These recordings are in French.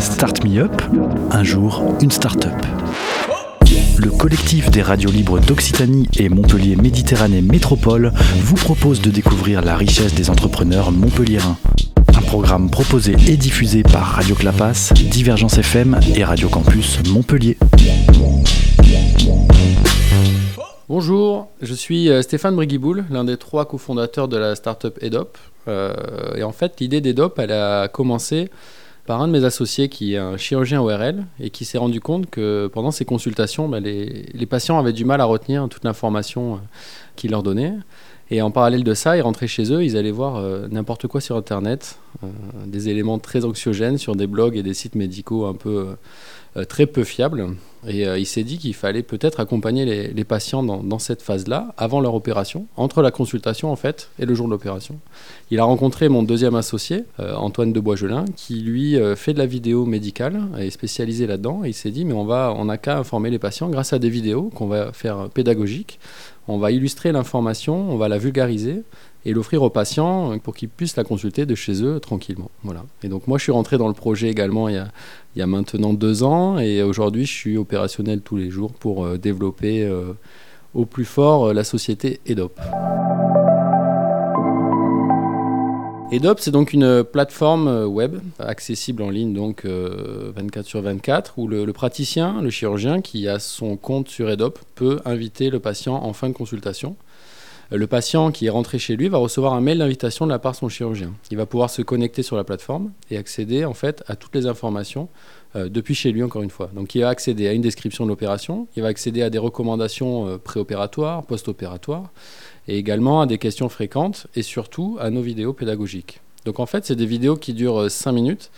Start Me Up. Un jour, une start-up. Le collectif des radios libres d'Occitanie et Montpellier Méditerranée Métropole vous propose de découvrir la richesse des entrepreneurs montpelliérains. Un programme proposé et diffusé par Radio Clapas, Divergence FM et Radio Campus Montpellier. Bonjour, je suis euh, Stéphane Briguiboul, l'un des trois cofondateurs de la startup EDOP. Euh, et en fait, l'idée d'EDOP, elle a commencé par un de mes associés qui est un chirurgien ORL et qui s'est rendu compte que pendant ses consultations, bah, les, patients avaient du mal à retenir toute l'information euh, qu'il leur donnait. Et en parallèle de ça, ils rentraient chez eux, ils allaient voir euh, n'importe quoi sur Internet, des éléments très anxiogènes sur des blogs et des sites médicaux un peu très peu fiables. Et il s'est dit qu'il fallait peut-être accompagner les, patients dans, cette phase-là, avant leur opération, entre la consultation en fait et le jour de l'opération. Il a rencontré mon deuxième associé, euh, Antoine de Boisgelin, qui lui euh, fait de la vidéo médicale et est spécialisé là-dedans. Il s'est dit, mais on n'a qu'à informer les patients grâce à des vidéos qu'on va faire pédagogiques. On va illustrer l'information, on va la vulgariser et l'offrir aux patients pour qu'ils puissent la consulter de chez eux tranquillement. Voilà. Et donc moi, je suis rentré dans le projet également il y a, maintenant deux ans et aujourd'hui, je suis opérationnel tous les jours pour euh, développer au plus fort la société EDOP. EDOP, c'est donc une plateforme euh, web accessible en ligne donc 24 euh, sur 24 où le, praticien, le chirurgien qui a son compte sur EDOP peut inviter le patient en fin de consultation. Euh, le patient qui est rentré chez lui va recevoir un mail d'invitation de la part de son chirurgien. Il va pouvoir se connecter sur la plateforme et accéder en fait à toutes les informations depuis chez lui encore une fois. Donc il va accéder à une description de l'opération, il va accéder à des recommandations préopératoires, post-opératoires, et également à des questions fréquentes et surtout à nos vidéos pédagogiques. Donc en fait, c'est des vidéos qui durent 5 euh, minutes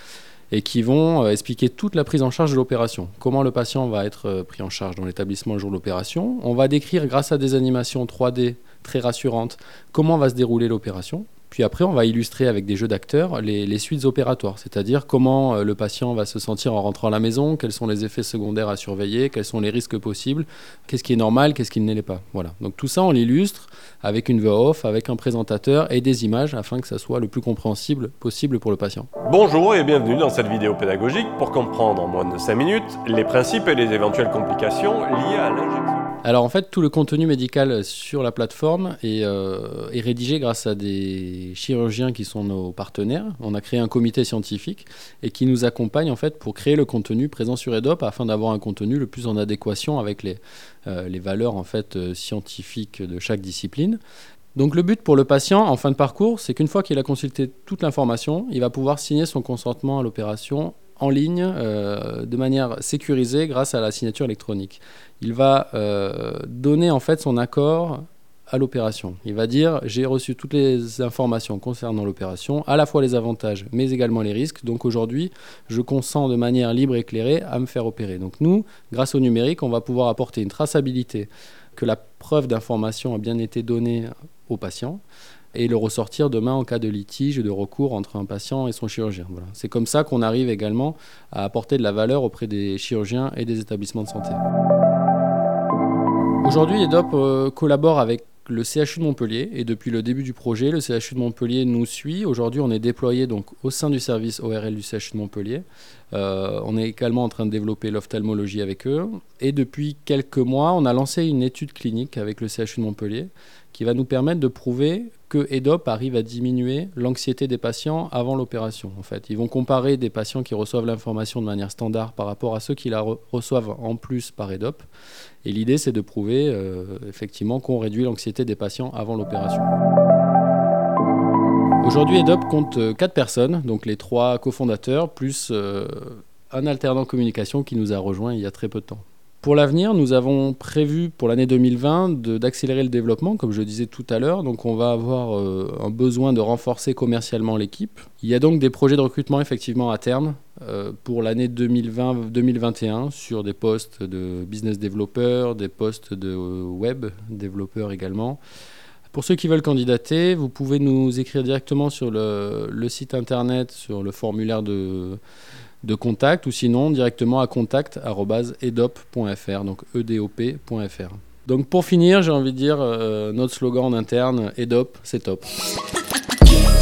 et qui vont euh, expliquer toute la prise en charge de l'opération. Comment le patient va être euh, pris en charge dans l'établissement le jour de l'opération. On va décrire grâce à des animations 3D très rassurantes comment va se dérouler l'opération? Puis après, on va illustrer avec des jeux d'acteurs les, suites opératoires, c'est-à-dire comment euh, le patient va se sentir en rentrant à la maison, quels sont les effets secondaires à surveiller, quels sont les risques possibles, qu'est-ce qui est normal, qu'est-ce qui ne l'est pas. Voilà. Donc tout ça, on l'illustre avec une voix off, avec un présentateur et des images afin que ça soit le plus compréhensible possible pour le patient. Bonjour et bienvenue dans cette vidéo pédagogique pour comprendre en moins de 5 minutes les principes et les éventuelles complications liées à l'injection. Alors en fait, tout le contenu médical sur la plateforme euh, est, rédigé grâce à des chirurgiens qui sont nos partenaires. On a créé un comité scientifique et qui nous accompagne en fait pour créer le contenu présent sur EDOP afin d'avoir un contenu le plus en adéquation avec les, euh, les valeurs en fait euh, scientifiques de chaque discipline. Donc le but pour le patient en fin de parcours, c'est qu'une fois qu'il a consulté toute l'information, il va pouvoir signer son consentement à l'opération en ligne euh, de manière sécurisée grâce à la signature électronique. Il va euh, donner en fait son accord à l'opération. Il va dire j'ai reçu toutes les informations concernant l'opération, à la fois les avantages mais également les risques. Donc aujourd'hui, je consens de manière libre et éclairée à me faire opérer. Donc nous, grâce au numérique, on va pouvoir apporter une traçabilité que la preuve d'information a bien été donnée au patient et le ressortir demain en cas de litige, de recours entre un patient et son chirurgien. C'est comme ça qu'on arrive également à apporter de la valeur auprès des chirurgiens et des établissements de santé. Aujourd'hui, EDOP euh, collabore avec le CHU de Montpellier et depuis le début du projet, le CHU de Montpellier nous suit. Aujourd'hui, on est déployé donc au sein du service ORL du CHU de Montpellier. Euh, on est également en train de développer l'ophtalmologie avec eux. Et depuis quelques mois, on a lancé une étude clinique avec le CHU de Montpellier qui va nous permettre de prouver que EDOP arrive à diminuer l'anxiété des patients avant l'opération. En fait, ils vont comparer des patients qui reçoivent l'information de manière standard par rapport à ceux qui la reçoivent en plus par EDOP. Et l'idée, c'est de prouver euh, effectivement qu'on réduit l'anxiété des patients avant l'opération. Aujourd'hui, EDOP compte 4 euh, personnes, donc les trois cofondateurs, plus euh, un alternant communication qui nous a rejoint il y a très peu de temps. Pour l'avenir, nous avons prévu pour l'année 2020 d'accélérer le développement, comme je disais tout à l'heure. Donc on va avoir euh, un besoin de renforcer commercialement l'équipe. Il y a donc des projets de recrutement effectivement à terme pour l'année 2020-2021 sur des postes de business développeurs, des postes de web développeurs également. Pour ceux qui veulent candidater, vous pouvez nous écrire directement sur le site internet, sur le formulaire de de contact ou sinon directement à contact.edop.fr, donc edop.fr. Donc pour finir, j'ai envie de dire euh, notre slogan en interne, EDOP, c'est top.